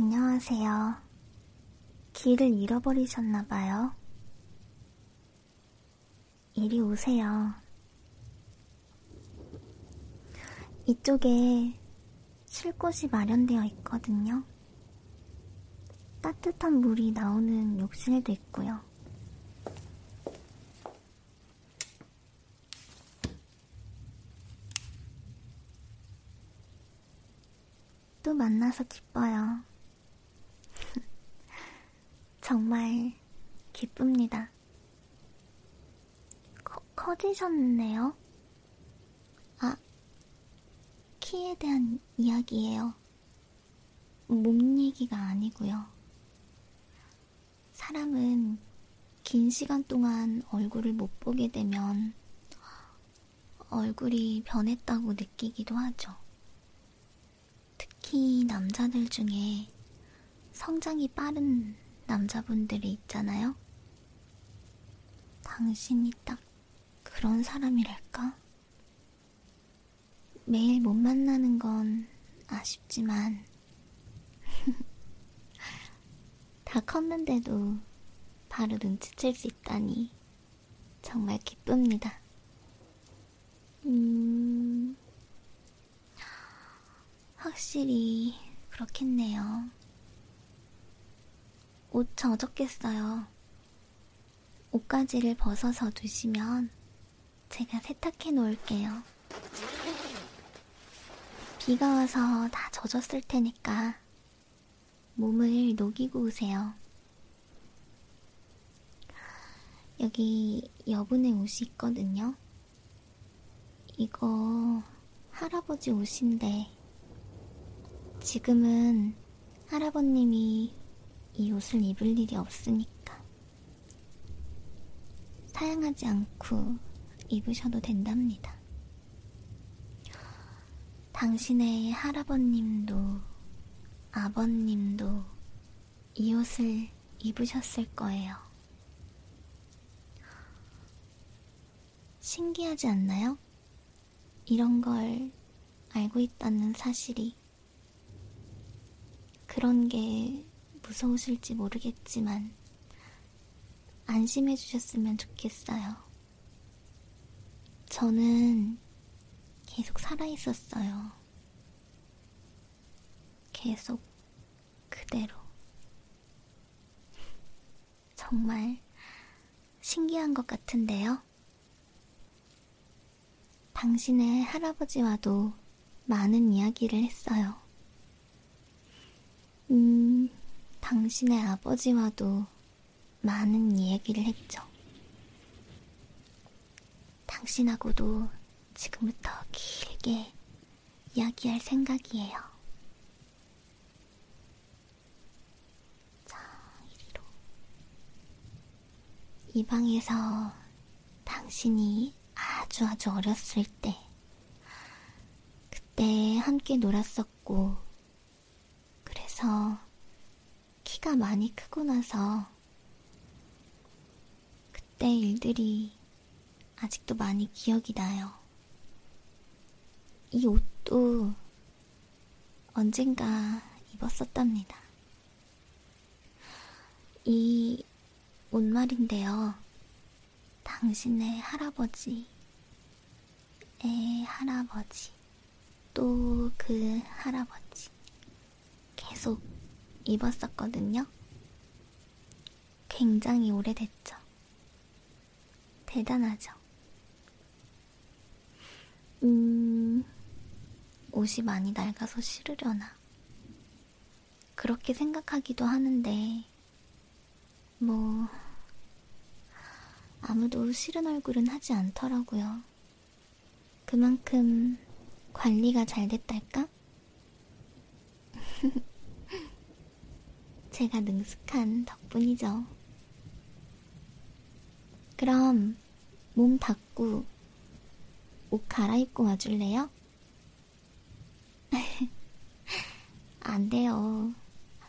안녕하세요. 길을 잃어버리셨나봐요. 이리 오세요. 이쪽에 쉴 곳이 마련되어 있거든요. 따뜻한 물이 나오는 욕실도 있고요. 또 만나서 기뻐요. 정말 기쁩니다. 커, 커지셨네요? 아, 키에 대한 이야기예요. 몸 얘기가 아니고요. 사람은 긴 시간 동안 얼굴을 못 보게 되면 얼굴이 변했다고 느끼기도 하죠. 특히 남자들 중에 성장이 빠른 남자분들이 있잖아요. 당신이 딱 그런 사람이랄까? 매일 못 만나는 건 아쉽지만, 다 컸는데도 바로 눈치챌 수 있다니 정말 기쁩니다. 음, 확실히 그렇겠네요. 옷 젖었겠어요. 옷가지를 벗어서 두시면 제가 세탁해 놓을게요. 비가 와서 다 젖었을 테니까 몸을 녹이고 오세요. 여기 여분의 옷이 있거든요. 이거 할아버지 옷인데 지금은 할아버님이 이 옷을 입을 일이 없으니까 사양하지 않고 입으셔도 된답니다. 당신의 할아버님도 아버님도 이 옷을 입으셨을 거예요. 신기하지 않나요? 이런 걸 알고 있다는 사실이 그런 게 무서우실지 모르겠지만 안심해 주셨으면 좋겠어요. 저는 계속 살아 있었어요. 계속 그대로. 정말 신기한 것 같은데요. 당신의 할아버지와도 많은 이야기를 했어요. 음, 당신의 아버지와도 많은 이야기를 했죠. 당신하고도 지금부터 길게 이야기할 생각이에요. 자, 이리로. 이 방에서 당신이 아주 아주 어렸을 때, 그때 함께 놀았었고, 그래서 키가 많이 크고 나서 그때 일들이 아직도 많이 기억이 나요. 이 옷도 언젠가 입었었답니다. 이 옷말인데요. 당신의 할아버지 의 할아버지, 또 그 할아버지. 계속 입었었거든요. 굉장히 오래됐죠. 대단하죠. 음, 옷이 많이 낡아서 싫으려나. 그렇게 생각하기도 하는데, 뭐, 아무도 싫은 얼굴은 하지 않더라고요. 그만큼 관리가 잘 됐달까? 제가 능숙한 덕분이죠. 그럼 몸 닦고 옷 갈아입고 와줄래요? 안 돼요.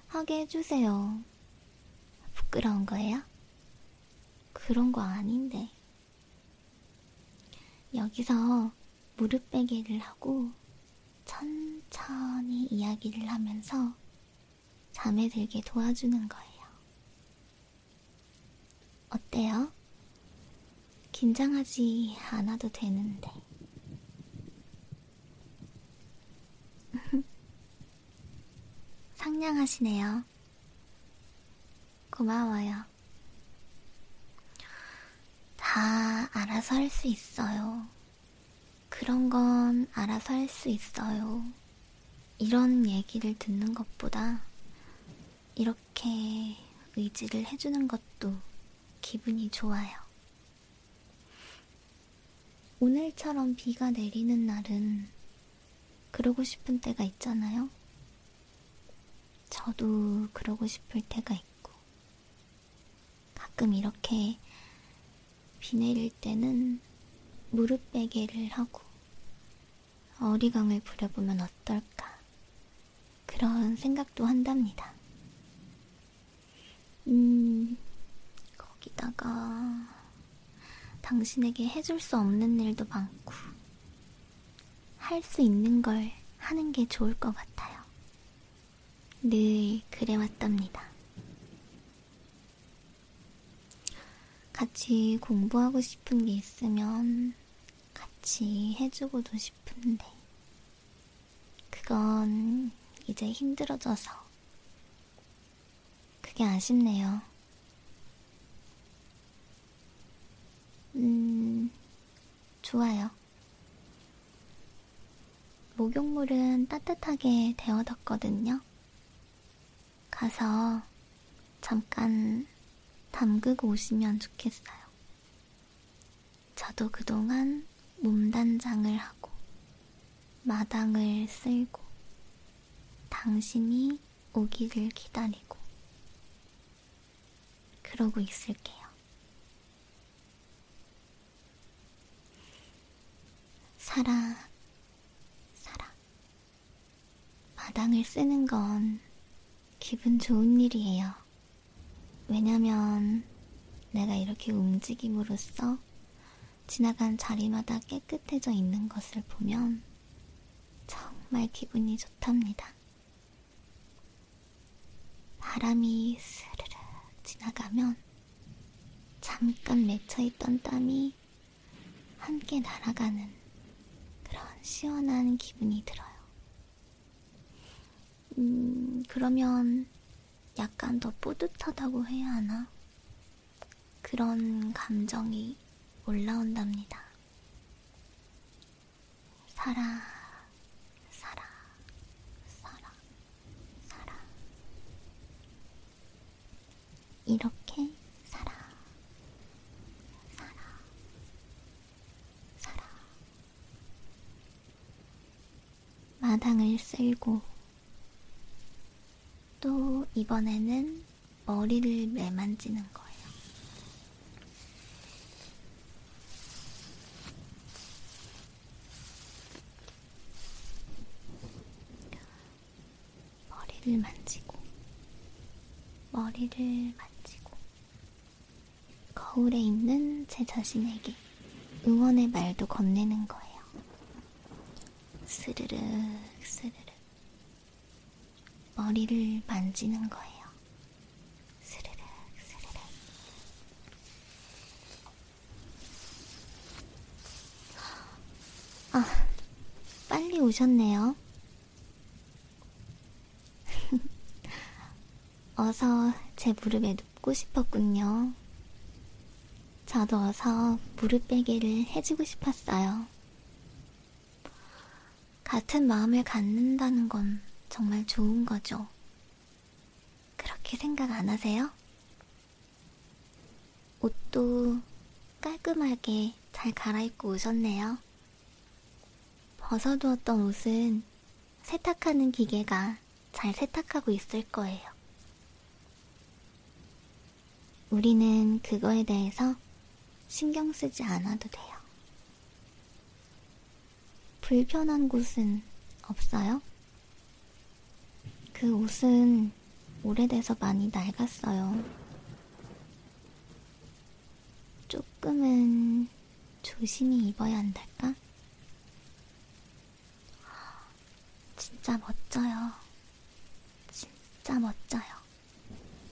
하게 해주세요. 부끄러운 거예요? 그런 거 아닌데. 여기서 무릎 베개를 하고 천천히 이야기를 하면서 잠에 들게 도와주는 거예요. 어때요? 긴장하지 않아도 되는데. 상냥하시네요. 고마워요. 다 알아서 할 수 있어요. 그런 건 알아서 할 수 있어요. 이런 얘기를 듣는 것보다 이렇게 의지를 해주는 것도 기분이 좋아요. 오늘처럼 비가 내리는 날은 그러고 싶은 때가 있잖아요. 저도 그러고 싶을 때가 있고, 가끔 이렇게 비 내릴 때는 무릎 베개를 하고 어리광을 부려보면 어떨까 그런 생각도 한답니다. 음, 거기다가 당신에게 해줄 수 없는 일도 많고 할수 있는 걸 하는 게 좋을 것 같아요. 늘 그래왔답니다. 같이 공부하고 싶은 게 있으면 같이 해주고도 싶은데, 그건 이제 힘들어져서 그게 아쉽네요. 음, 좋아요. 목욕물은 따뜻하게 데워뒀거든요. 가서 잠깐 담그고 오시면 좋겠어요. 저도 그동안 몸단장을 하고 마당을 쓸고 당신이 오기를 기다리고 그러고 있을게요. 살아, 살아. 마당을 쓰는 건 기분 좋은 일이에요. 왜냐면 내가 이렇게 움직임으로써 지나간 자리마다 깨끗해져 있는 것을 보면 정말 기분이 좋답니다. 바람이 스르르 지나가면 잠깐 맺혀있던 땀이 함께 날아가는 그런 시원한 기분이 들어요. 음, 그러면 약간 더 뿌듯하다고 해야 하나? 그런 감정이 올라온답니다. 살아, 살아, 살아, 살아. 이렇게 살아, 살아, 살아. 마당을 쓸고 또 이번에는 머리를 매만지는 거예요. 만지고, 머리를 만지고, 거울에 있는 제 자신에게 응원의 말도 건네는 거예요. 스르륵, 스르륵. 머리를 만지는 거예요. 스르륵, 스르륵. 아, 빨리 오셨네요. 어서 제 무릎에 눕고 싶었군요. 저도 어서 무릎 베개를 해주고 싶었어요. 같은 마음을 갖는다는 건 정말 좋은 거죠. 그렇게 생각 안 하세요? 옷도 깔끔하게 잘 갈아입고 오셨네요. 벗어두었던 옷은 세탁하는 기계가 잘 세탁하고 있을 거예요. 우리는 그거에 대해서 신경 쓰지 않아도 돼요. 불편한 곳은 없어요? 그 옷은 오래돼서 많이 낡았어요. 조금은 조심히 입어야 한달까? 진짜 멋져요. 진짜 멋져요.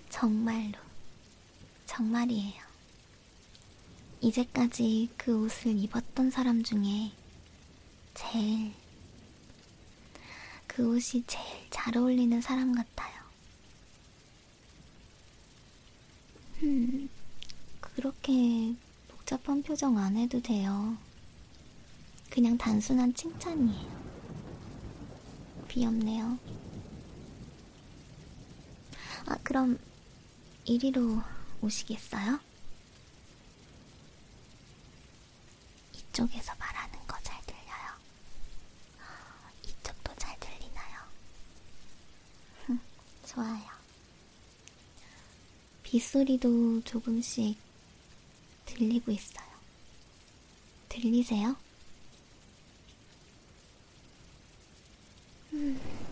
정말로. 정말이에요. 이제까지 그 옷을 입었던 사람 중에 제일, 그 옷이 제일 잘 어울리는 사람 같아요. 음, 그렇게 복잡한 표정 안 해도 돼요. 그냥 단순한 칭찬이에요. 귀엽네요. 아, 그럼 이리로 오시겠어요? 이쪽에서 말하는 거잘 들려요. 이쪽도 잘 들리나요? 좋아요. 빗소리도 조금씩 들리고 있어요. 들리세요? 음.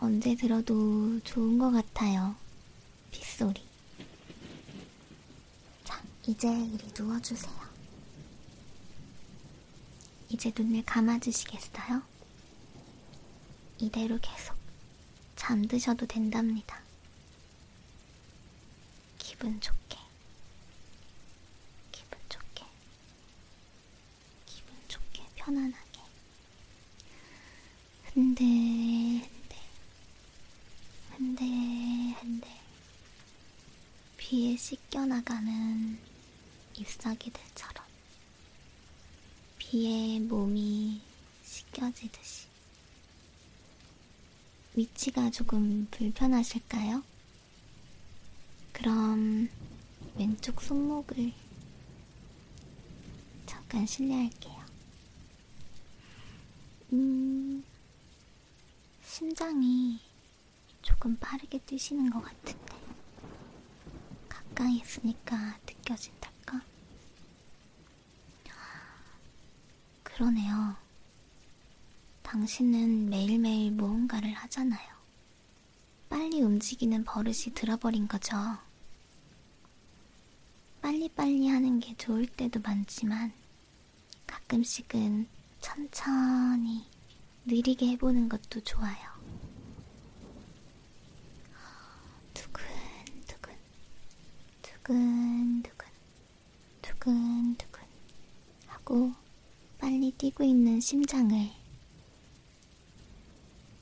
언제 들어도 좋은 것 같아요. 빗소리. 자, 이제 이리 누워주세요. 이제 눈을 감아주시겠어요? 이대로 계속 잠드셔도 된답니다. 기분 좋게. 기분 좋게. 기분 좋게, 편안하게. 흔들, 흔들, 흔들. 비에 씻겨나가는 잎사귀들처럼 비에 몸이 씻겨지듯이 위치가 조금 불편하실까요? 그럼 왼쪽 손목을 잠깐 실례할게요. 음, 심장이 조금 빠르게 뛰시는 것 같은데 가까이 있으니까 느껴진달까? 그러네요. 당신은 매일매일 무언가를 하잖아요. 빨리 움직이는 버릇이 들어버린 거죠. 빨리빨리 하는 게 좋을 때도 많지만 가끔씩은 천천히 느리게 해보는 것도 좋아요. 두근두근, 두근두근, 두근두근 하고 빨리 뛰고 있는 심장을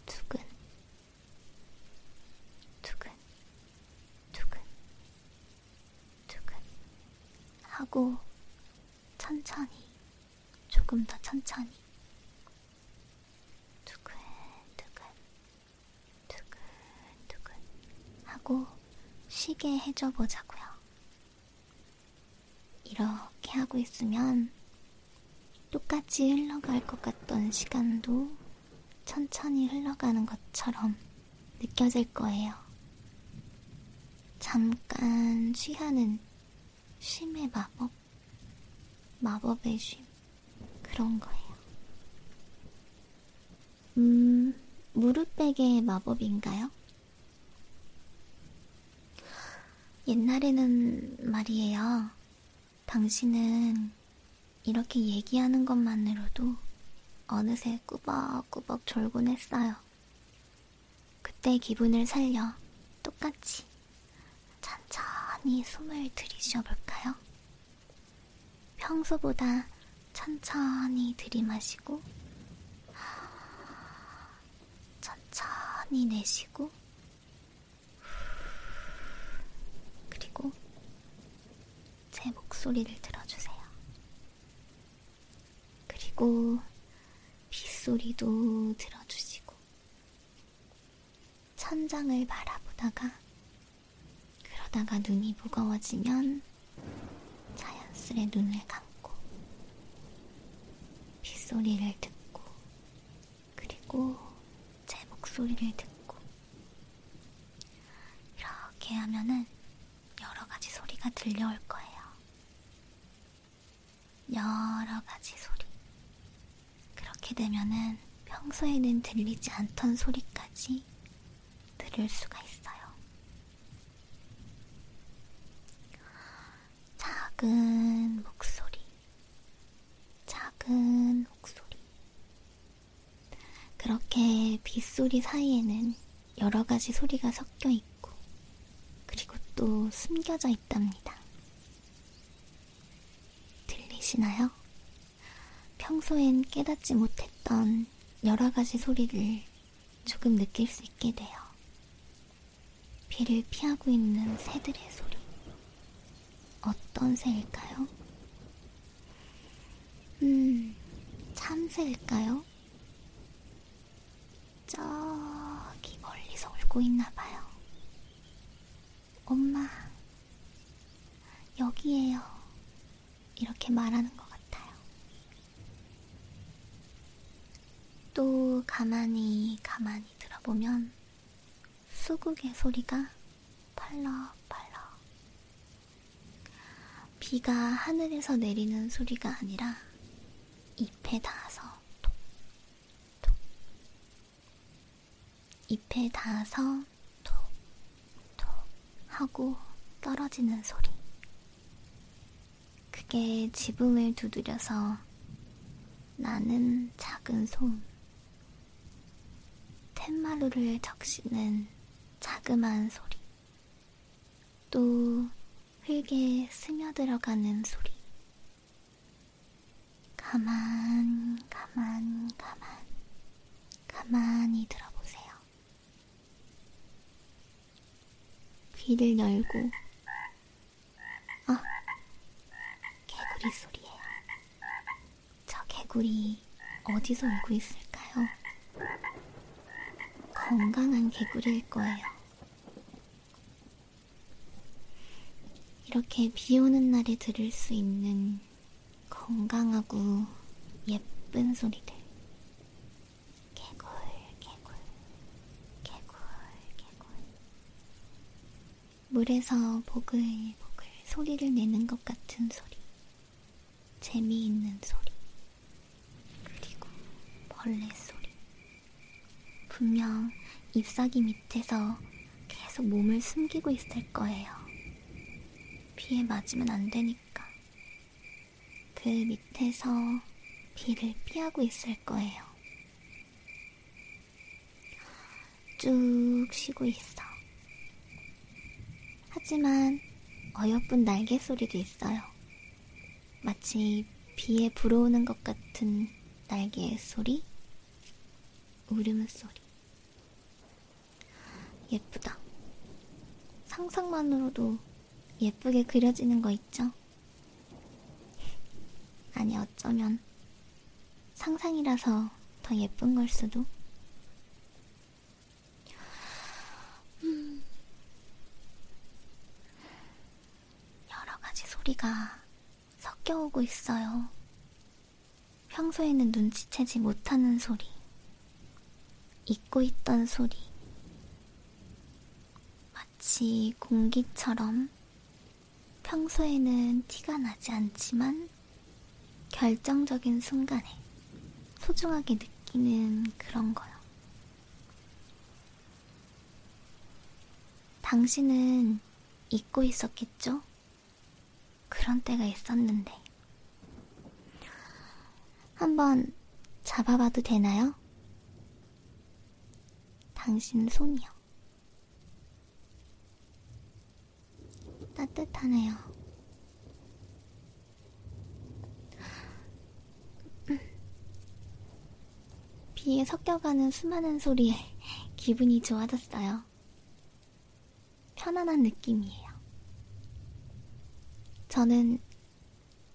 두근, 두근, 두근, 두근 하고 천천히, 조금 더 천천히 두근두근, 두근두근 하고 쉬게 해줘 보자고요. 이렇게 하고 있으면 똑같이 흘러갈 것 같던 시간도 천천히 흘러가는 것처럼 느껴질 거예요. 잠깐 쉬하는 쉼의 마법, 마법의 쉼, 그런 거예요. 음, 무릎베개의 마법인가요? 옛날에는 말이에요. 당신은 이렇게 얘기하는 것만으로도 어느새 꾸벅꾸벅 졸곤 했어요. 그때 기분을 살려 똑같이 천천히 숨을 들이쉬어 볼까요? 평소보다 천천히 들이마시고 천천히 내쉬고 제 목 소리를 들어주세요. 그리고 빗소리도 들어주시고 천장을 바라보다가 그러다가 눈이 무거워지면 자연스레 눈을 감고 빗소리를 듣고 그리고 제 목소리를 듣고 이렇게 하면은 여러 가지 소리가 들려올 거예요. 여러 가지 소리. 그렇게 되면은 평소에는 들리지 않던 소리까지 들을 수가 있어요. 작은 목소리, 작은 목소리. 그렇게 빗소리 사이에는 여러 가지 소리가 섞여 있고, 그리고 또 숨겨져 있답니다. 들리시나요? 평소엔 깨닫지 못했던 여러 가지 소리를 조금 느낄 수 있게 돼요. 비를 피하고 있는 새들의 소리. 어떤 새일까요? 음, 참새일까요? 저기 멀리서 울고 있나 봐요. 엄마, 여기에요. 이렇게 말하는 것 같아요. 또 가만히 가만히 들어보면 수국의 소리가 펄럭펄럭. 비가 하늘에서 내리는 소리가 아니라 잎에 닿아서 톡, 톡. 잎에 닿아서 톡, 톡 하고 떨어지는 소리. 그게 지붕을 두드려서 나는 작은 소음. 텐마루를 적시는 자그마한 소리. 또 흙에 스며들어가는 소리. 가만, 가만, 가만, 가만히 들어보세요. 귀를 열고, 아, 개구리 소리예요. 저 개구리 어디서 울고 있을까요? 건강한 개구리일 거예요. 이렇게 비 오는 날에 들을 수 있는 건강하고 예쁜 소리들. 개굴, 개굴, 개굴, 개굴. 물에서 보글보글 소리를 내는 것 같은 소리. 재미있는 소리. 그리고 벌레 소리. 분명 잎사귀 밑에서 계속 몸을 숨기고 있을 거예요. 비에 맞으면 안 되니까. 그 밑에서 비를 피하고 있을 거예요. 쭉 쉬고 있어. 하지만 어여쁜 날개 소리도 있어요. 마치 비에 불어오는 것 같은 날개의 소리, 울음소리. 예쁘다. 상상만으로도 예쁘게 그려지는 거 있죠? 아니, 어쩌면 상상이라서 더 예쁜 걸 수도. 음. 여러 가지 소리가 섞여오고 있어요. 평소에는 눈치채지 못하는 소리, 잊고 있던 소리, 마치 공기처럼 평소에는 티가 나지 않지만 결정적인 순간에 소중하게 느끼는 그런 거요. 당신은 잊고 있었겠죠? 그런 때가 있었는데. 한번 잡아봐도 되나요? 당신 손이요. 따뜻하네요. 비에 섞여가는 수많은 소리에 기분이 좋아졌어요. 편안한 느낌이에요. 저는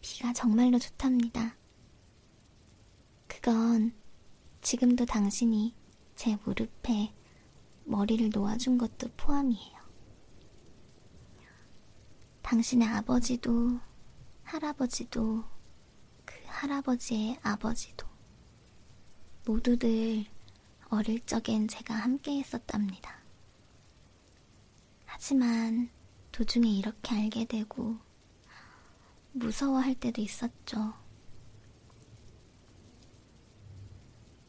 비가 정말로 좋답니다. 그건 지금도 당신이 제 무릎에 머리를 놓아준 것도 포함이에요. 당신의 아버지도, 할아버지도, 그 할아버지의 아버지도, 모두들 어릴 적엔 제가 함께 했었답니다. 하지만 도중에 이렇게 알게 되고 무서워할 때도 있었죠.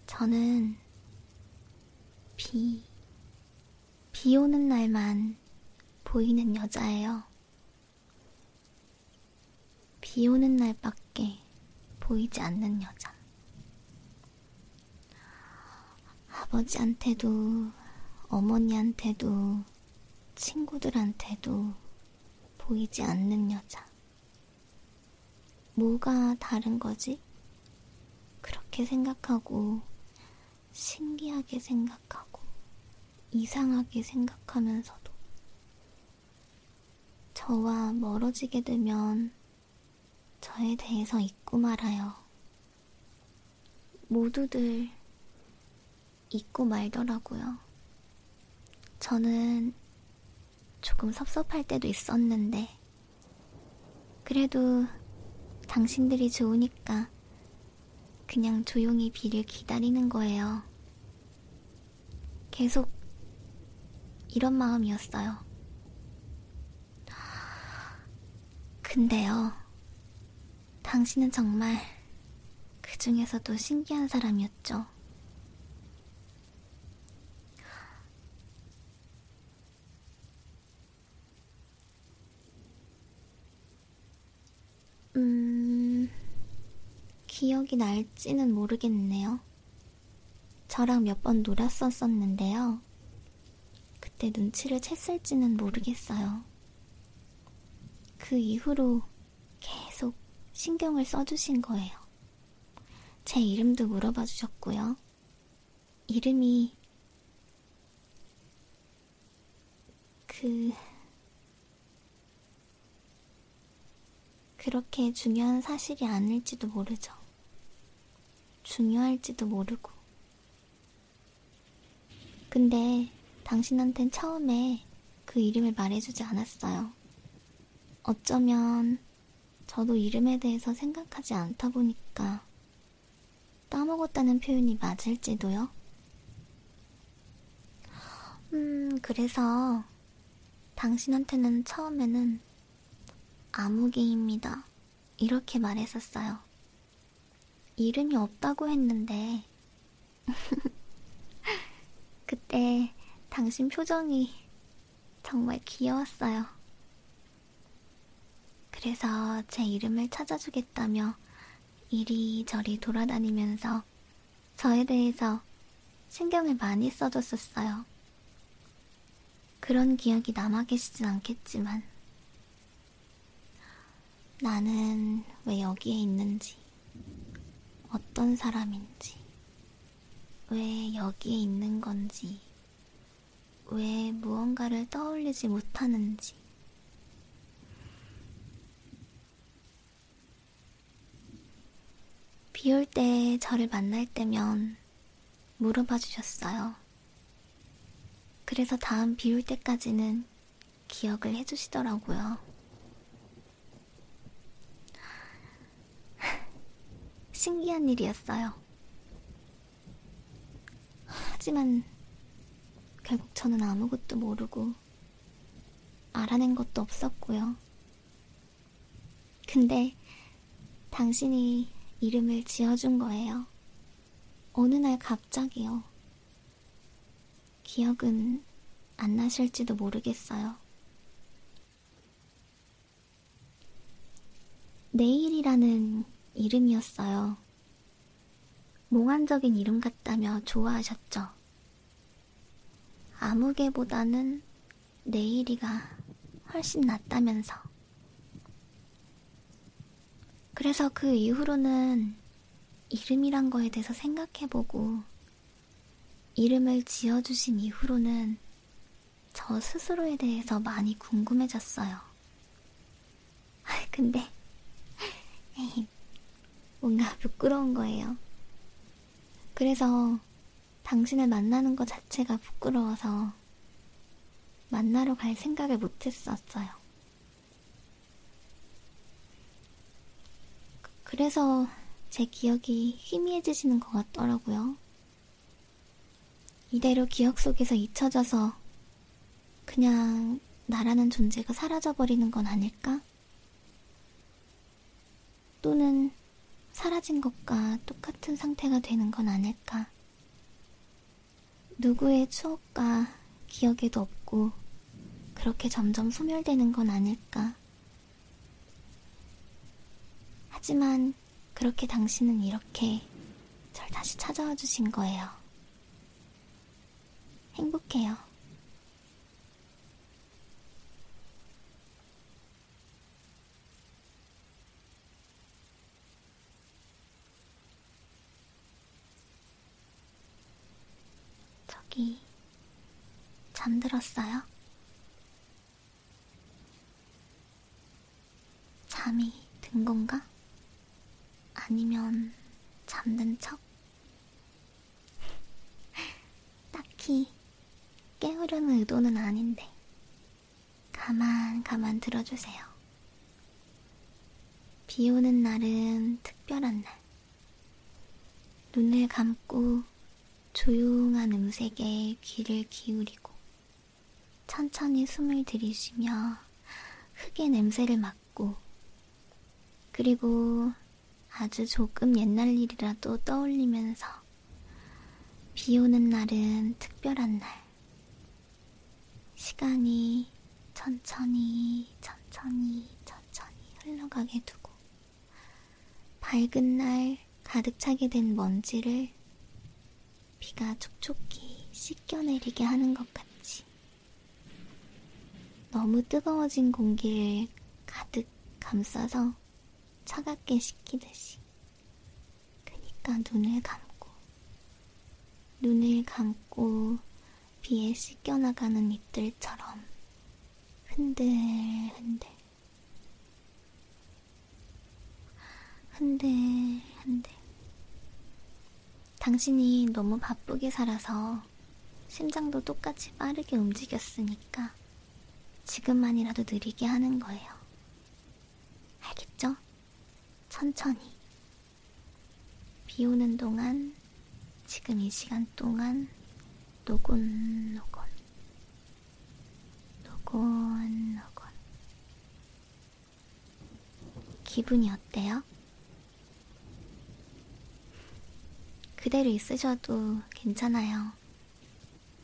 저는 비, 비 오는 날만 보이는 여자예요. 비 오는 날밖에 보이지 않는 여자. 아버지한테도, 어머니한테도, 친구들한테도 보이지 않는 여자. 뭐가 다른 거지? 그렇게 생각하고, 신기하게 생각하고, 이상하게 생각하면서도, 저와 멀어지게 되면 저에 대해서 잊고 말아요. 모두들 잊고 말더라고요. 저는 조금 섭섭할 때도 있었는데, 그래도 당신들이 좋으니까 그냥 조용히 비를 기다리는 거예요. 계속 이런 마음이었어요. 근데요, 당신은 정말 그 중에서도 신기한 사람이었죠. 음, 기억이 날지는 모르겠네요. 저랑 몇 번 놀았었었는데요. 그때 눈치를 챘을지는 모르겠어요. 그 이후로 계속 신경을 써주신 거예요. 제 이름도 물어봐 주셨고요. 이름이 그 그렇게 중요한 사실이 아닐지도 모르죠. 중요할지도 모르고. 근데 당신한텐 처음에 그 이름을 말해주지 않았어요. 어쩌면 저도 이름에 대해서 생각하지 않다 보니까 까먹었다는 표현이 맞을지도요? 음, 그래서 당신한테는 처음에는 아무개입니다. 이렇게 말했었어요. 이름이 없다고 했는데, 그때 당신 표정이 정말 귀여웠어요. 그래서 제 이름을 찾아주겠다며 이리저리 돌아다니면서 저에 대해서 신경을 많이 써줬었어요. 그런 기억이 남아 계시진 않겠지만, 나는 왜 여기에 있는지, 어떤 사람인지, 왜 여기에 있는 건지, 왜 무언가를 떠올리지 못하는지, 비올 때 저를 만날 때면 물어봐 주셨어요. 그래서 다음 비올 때까지는 기억을 해주시더라고요. 신기한 일이었어요. 하지만 결국 저는 아무것도 모르고 알아낸 것도 없었고요. 근데 당신이 이름을 지어준 거예요. 어느 날 갑자기요. 기억은 안 나실지도 모르겠어요. 내일이라는 이름이었어요. 몽환적인 이름 같다며 좋아하셨죠. 아무개보다는 내일이가 훨씬 낫다면서. 그래서 그 이후로는 이름이란 거에 대해서 생각해보고, 이름을 지어주신 이후로는 저 스스로에 대해서 많이 궁금해졌어요. 근데, 뭔가 부끄러운 거예요. 그래서 당신을 만나는 것 자체가 부끄러워서 만나러 갈 생각을 못 했었어요. 그래서 제 기억이 희미해지시는 것 같더라고요. 이대로 기억 속에서 잊혀져서 그냥 나라는 존재가 사라져버리는 건 아닐까? 또는 사라진 것과 똑같은 상태가 되는 건 아닐까? 누구의 추억과 기억에도 없고 그렇게 점점 소멸되는 건 아닐까? 하지만 그렇게 당신은 이렇게 절 다시 찾아와 주신 거예요. 행복해요. 저기, 잠 들었어요? 잠이 든 건가? 아니면 잠든 척? 딱히 깨우려는 의도는 아닌데, 가만 가만 들어주세요. 비 오는 날은 특별한 날. 눈을 감고 조용한 음색에 귀를 기울이고 천천히 숨을 들이쉬며 흙의 냄새를 맡고 그리고 아주 조금 옛날 일이라도 떠올리면서 비 오는 날은 특별한 날. 시간이 천천히, 천천히, 천천히 흘러가게 두고 밝은 날 가득 차게 된 먼지를 비가 촉촉히 씻겨내리게 하는 것 같이 너무 뜨거워진 공기를 가득 감싸서 차갑게 식히듯이. 그니까 눈을 감고 눈을 감고 비에 씻겨나가는 잎들처럼 흔들흔들. 흔들흔들. 당신이 너무 바쁘게 살아서 심장도 똑같이 빠르게 움직였으니까 지금만이라도 느리게 하는 거예요. 알겠죠? 천천히. 비 오는 동안, 지금 이 시간 동안 노곤노곤, 노곤노곤. 기분이 어때요? 그대로 있으셔도 괜찮아요.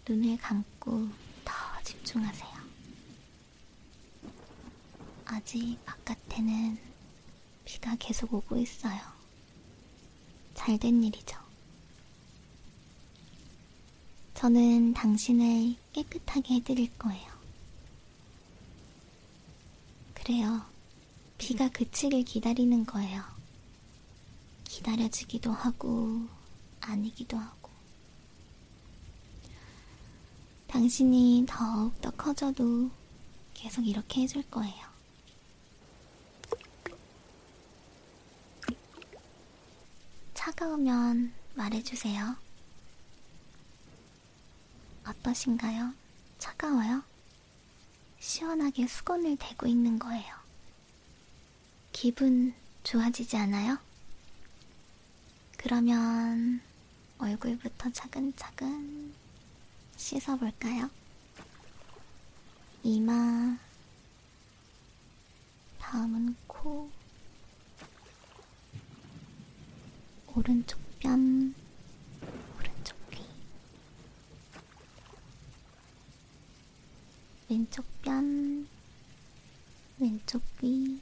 눈을 감고 더 집중하세요. 아직 바깥에는 비가 계속 오고 있어요. 잘된 일이죠. 저는 당신을 깨끗하게 해드릴 거예요. 그래요. 비가 그치길 기다리는 거예요. 기다려지기도 하고, 아니기도 하고. 당신이 더욱더 커져도 계속 이렇게 해줄 거예요. 차가우면 말해주세요. 어떠신가요? 차가워요? 시원하게 수건을 대고 있는 거예요. 기분 좋아지지 않아요? 그러면 얼굴부터 차근차근 씻어볼까요? 이마, 다음은 코, 오른쪽 뺨, 오른쪽 귀, 왼쪽 뺨, 왼쪽 귀.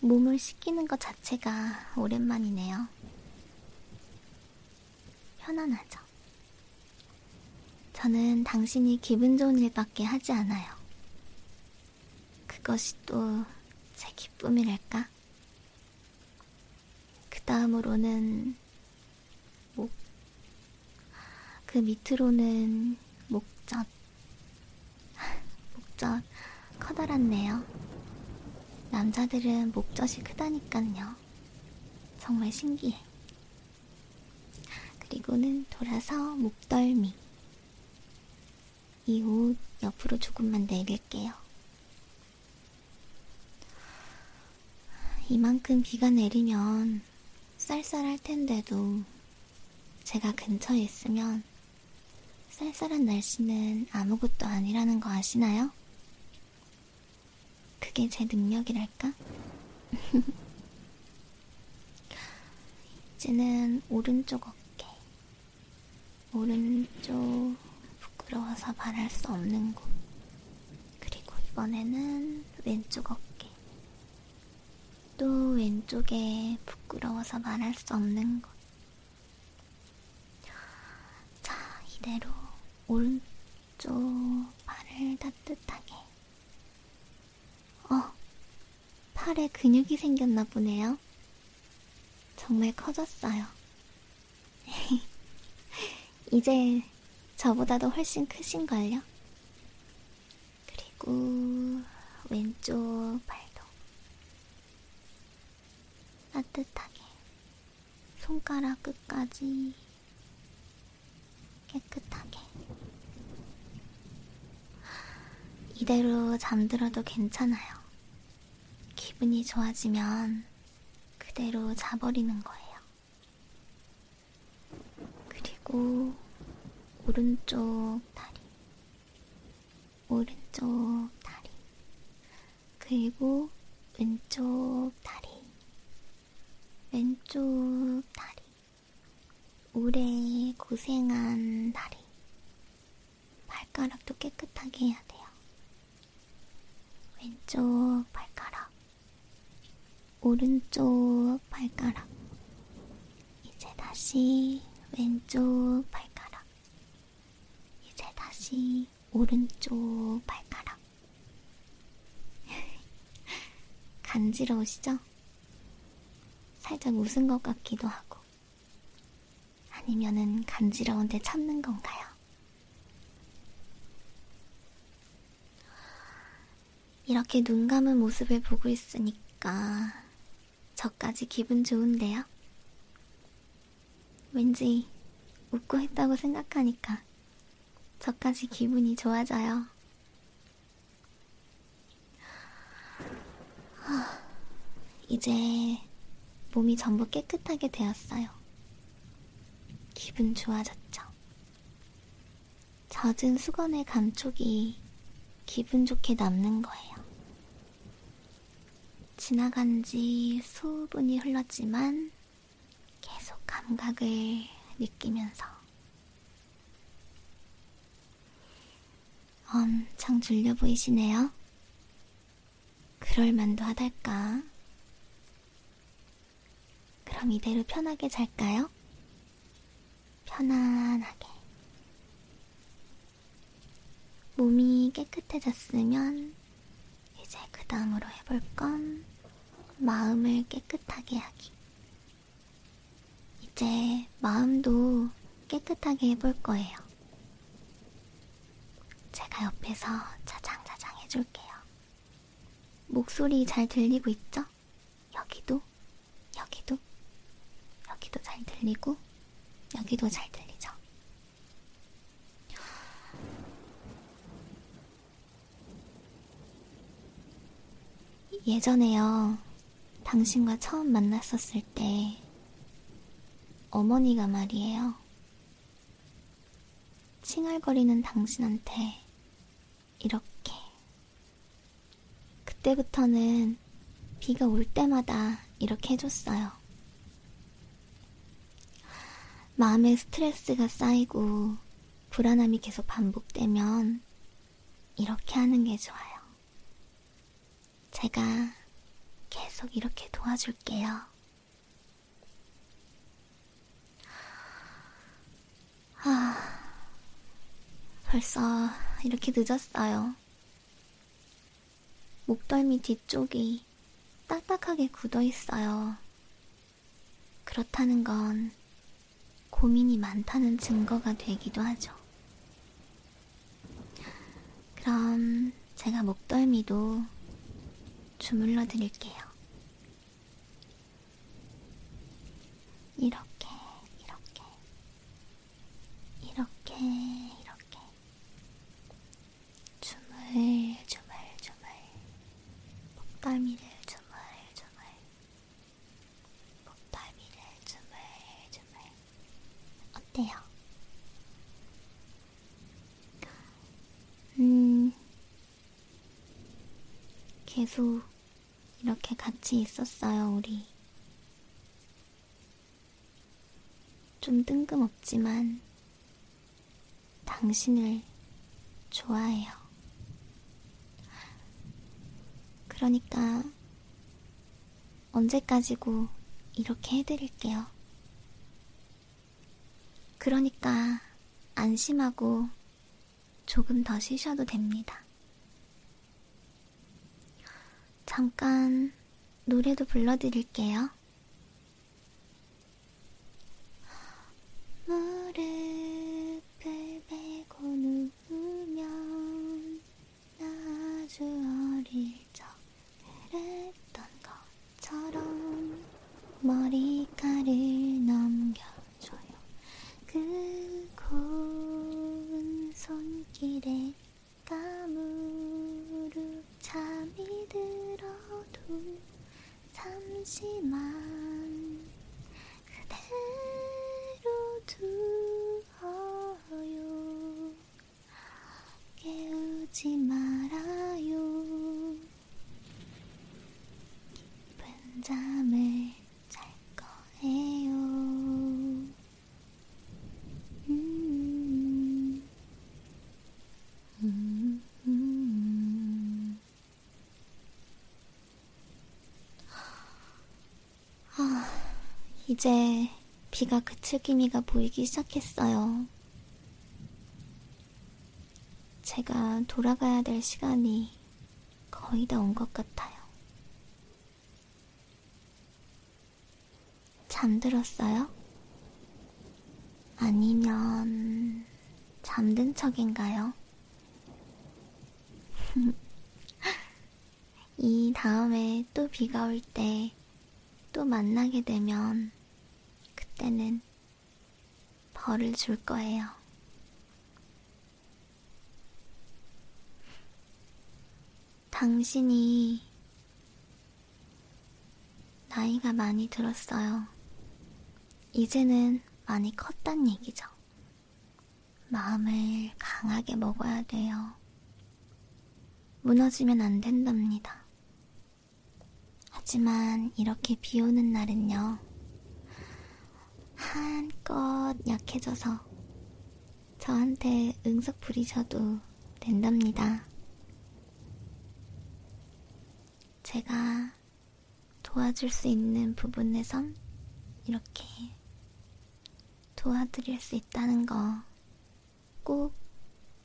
몸을 씻기는 것 자체가 오랜만이네요. 편안하죠? 저는 당신이 기분 좋은 일밖에 하지 않아요. 그것이 또제 기쁨이랄까? 그 다음으로는 목, 그 밑으로는 목젖. 목젖 커다랗네요. 남자들은 목젖이 크다니깐요. 정말 신기해. 그리고는 돌아서 목덜미. 이 옷 옆으로 조금만 내릴게요. 이만큼 비가 내리면 쌀쌀할 텐데도 제가 근처에 있으면 쌀쌀한 날씨는 아무것도 아니라는 거 아시나요? 그게 제 능력이랄까? 이제는 오른쪽 어깨. 오른쪽 부끄러워서 말할 수 없는 곳. 그리고 이번에는 왼쪽 어깨. 또 왼쪽에 부끄러워서 말할 수 없는 곳. 자, 이대로 오른쪽 팔을 따뜻하게. 어, 팔에 근육이 생겼나 보네요. 정말 커졌어요. 이제 저보다도 훨씬 크신걸요? 그리고 왼쪽 발도 따뜻하게 손가락 끝까지 깨끗하게 이대로 잠들어도 괜찮아요. 기분이 좋아지면 그대로 자버리는 거예요. 그리고 오른쪽 다리, 오른쪽 다리, 그리고 왼쪽 다리, 왼쪽 다리, 오래 고생한 다리, 발가락도 깨끗하게 해야 돼요. 왼쪽 발가락, 오른쪽 발가락, 이제 다시 왼쪽 발가락, 이제 다시 오른쪽 발가락. 간지러우시죠? 살짝 웃은 것 같기도 하고. 아니면은 간지러운데 참는 건가요? 이렇게 눈 감은 모습을 보고 있으니까 저까지 기분 좋은데요? 왠지 웃고 했다고 생각하니까 저까지 기분이 좋아져요. 하, 이제 몸이 전부 깨끗하게 되었어요. 기분 좋아졌죠? 젖은 수건의 감촉이 기분 좋게 남는 거예요. 지나간 지 수분이 흘렀지만 계속 감각을 느끼면서 엄청 졸려 보이시네요. 그럴만도 하달까? 그럼 이대로 편하게 잘까요? 편안하게. 몸이 깨끗해졌으면 이제 그 다음으로 해볼 건 마음을 깨끗하게 하기. 이제 마음도 깨끗하게 해볼 거예요. 제가 옆에서 자장자장 해줄게요. 목소리 잘 들리고 있죠? 여기도, 여기도, 여기도 잘 들리고, 여기도 잘 들리죠? 예전에요, 당신과 처음 만났었을 때, 어머니가 말이에요. 칭얼거리는 당신한테 이렇게. 그때부터는 비가 올 때마다 이렇게 해줬어요. 마음에 스트레스가 쌓이고 불안함이 계속 반복되면 이렇게 하는 게 좋아요. 제가 계속 이렇게 도와줄게요. 아, 벌써 이렇게 늦었어요. 목덜미 뒤쪽이 딱딱하게 굳어 있어요. 그렇다는 건 고민이 많다는 증거가 되기도 하죠. 그럼 제가 목덜미도 주물러 드릴게요. 이렇게, 이렇게, 이렇게, 이렇게. 주물, 주물, 주물. 목덜미를 주물, 주물. 목덜미를 주물, 주물. 어때요? 음, 계속 이렇게 같이 있었어요, 우리. 좀 뜬금없지만, 당신을 좋아해요. 그러니까, 언제까지고 이렇게 해드릴게요. 그러니까, 안심하고 조금 더 쉬셔도 됩니다. 잠깐 노래도 불러드릴게요. 무릎을 베고 누우면 아주 어릴 적 그랬던 것처럼 머리카락을 넘겨줘요. 그 고운 손길에 까무룩 잠이 들어도 잠시만 그대로 두어요 깨우지 말아요 깊은 잠을 잘 거예요 음, 음, 음. 아, 이제 비가 그칠 기미가 보이기 시작했어요. 제가 돌아가야 될 시간이 거의 다온것 같아요. 잠들었어요? 아니면 잠든 척인가요? 이 다음에 또 비가 올 때 또 만나게 되면 그 때는 벌을 줄 거예요. 당신이 나이가 많이 들었어요. 이제는 많이 컸단 얘기죠. 마음을 강하게 먹어야 돼요. 무너지면 안 된답니다. 하지만 이렇게 비 오는 날은요, 한껏 약해져서 저한테 응석 부리셔도 된답니다. 제가 도와줄 수 있는 부분에선 이렇게 도와드릴 수 있다는 거 꼭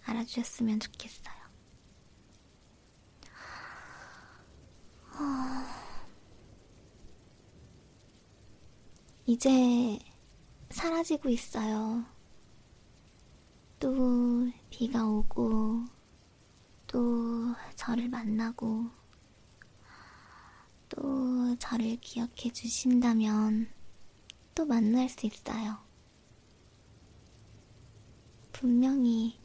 알아주셨으면 좋겠어요. 이제 사라지고 있어요. 또 비가 오고, 또 저를 만나고, 또 저를 기억해 주신다면 또 만날 수 있어요. 분명히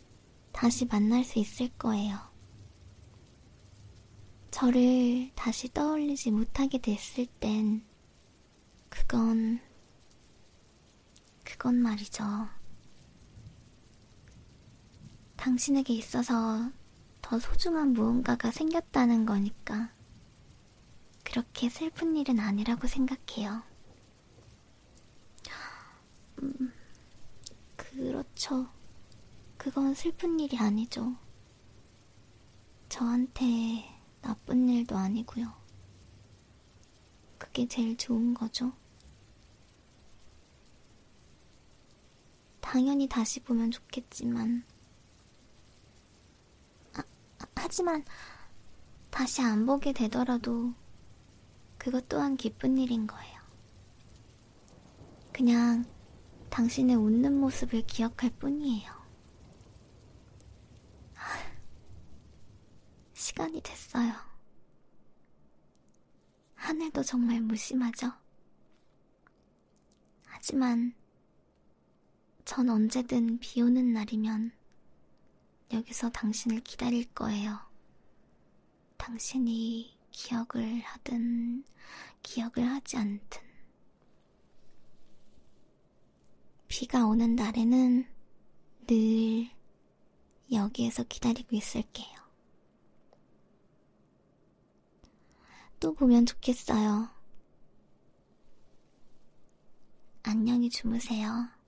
다시 만날 수 있을 거예요. 저를 다시 떠올리지 못하게 됐을 땐 그건 그건 말이죠. 당신에게 있어서 더 소중한 무언가가 생겼다는 거니까. 그렇게 슬픈 일은 아니라고 생각해요. 음, 그렇죠. 그건 슬픈 일이 아니죠. 저한테 나쁜 일도 아니고요. 그게 제일 좋은 거죠. 당연히 다시 보면 좋겠지만, 아, 하지만 다시 안 보게 되더라도 그것 또한 기쁜 일인 거예요. 그냥 당신의 웃는 모습을 기억할 뿐이에요. 시간이 됐어요. 하늘도 정말 무심하죠? 하지만 전 언제든 비 오는 날이면 여기서 당신을 기다릴 거예요. 당신이 기억을 하든 기억을 하지 않든 비가 오는 날에는 늘 여기에서 기다리고 있을게요. 또 보면 좋겠어요. 안녕히 주무세요.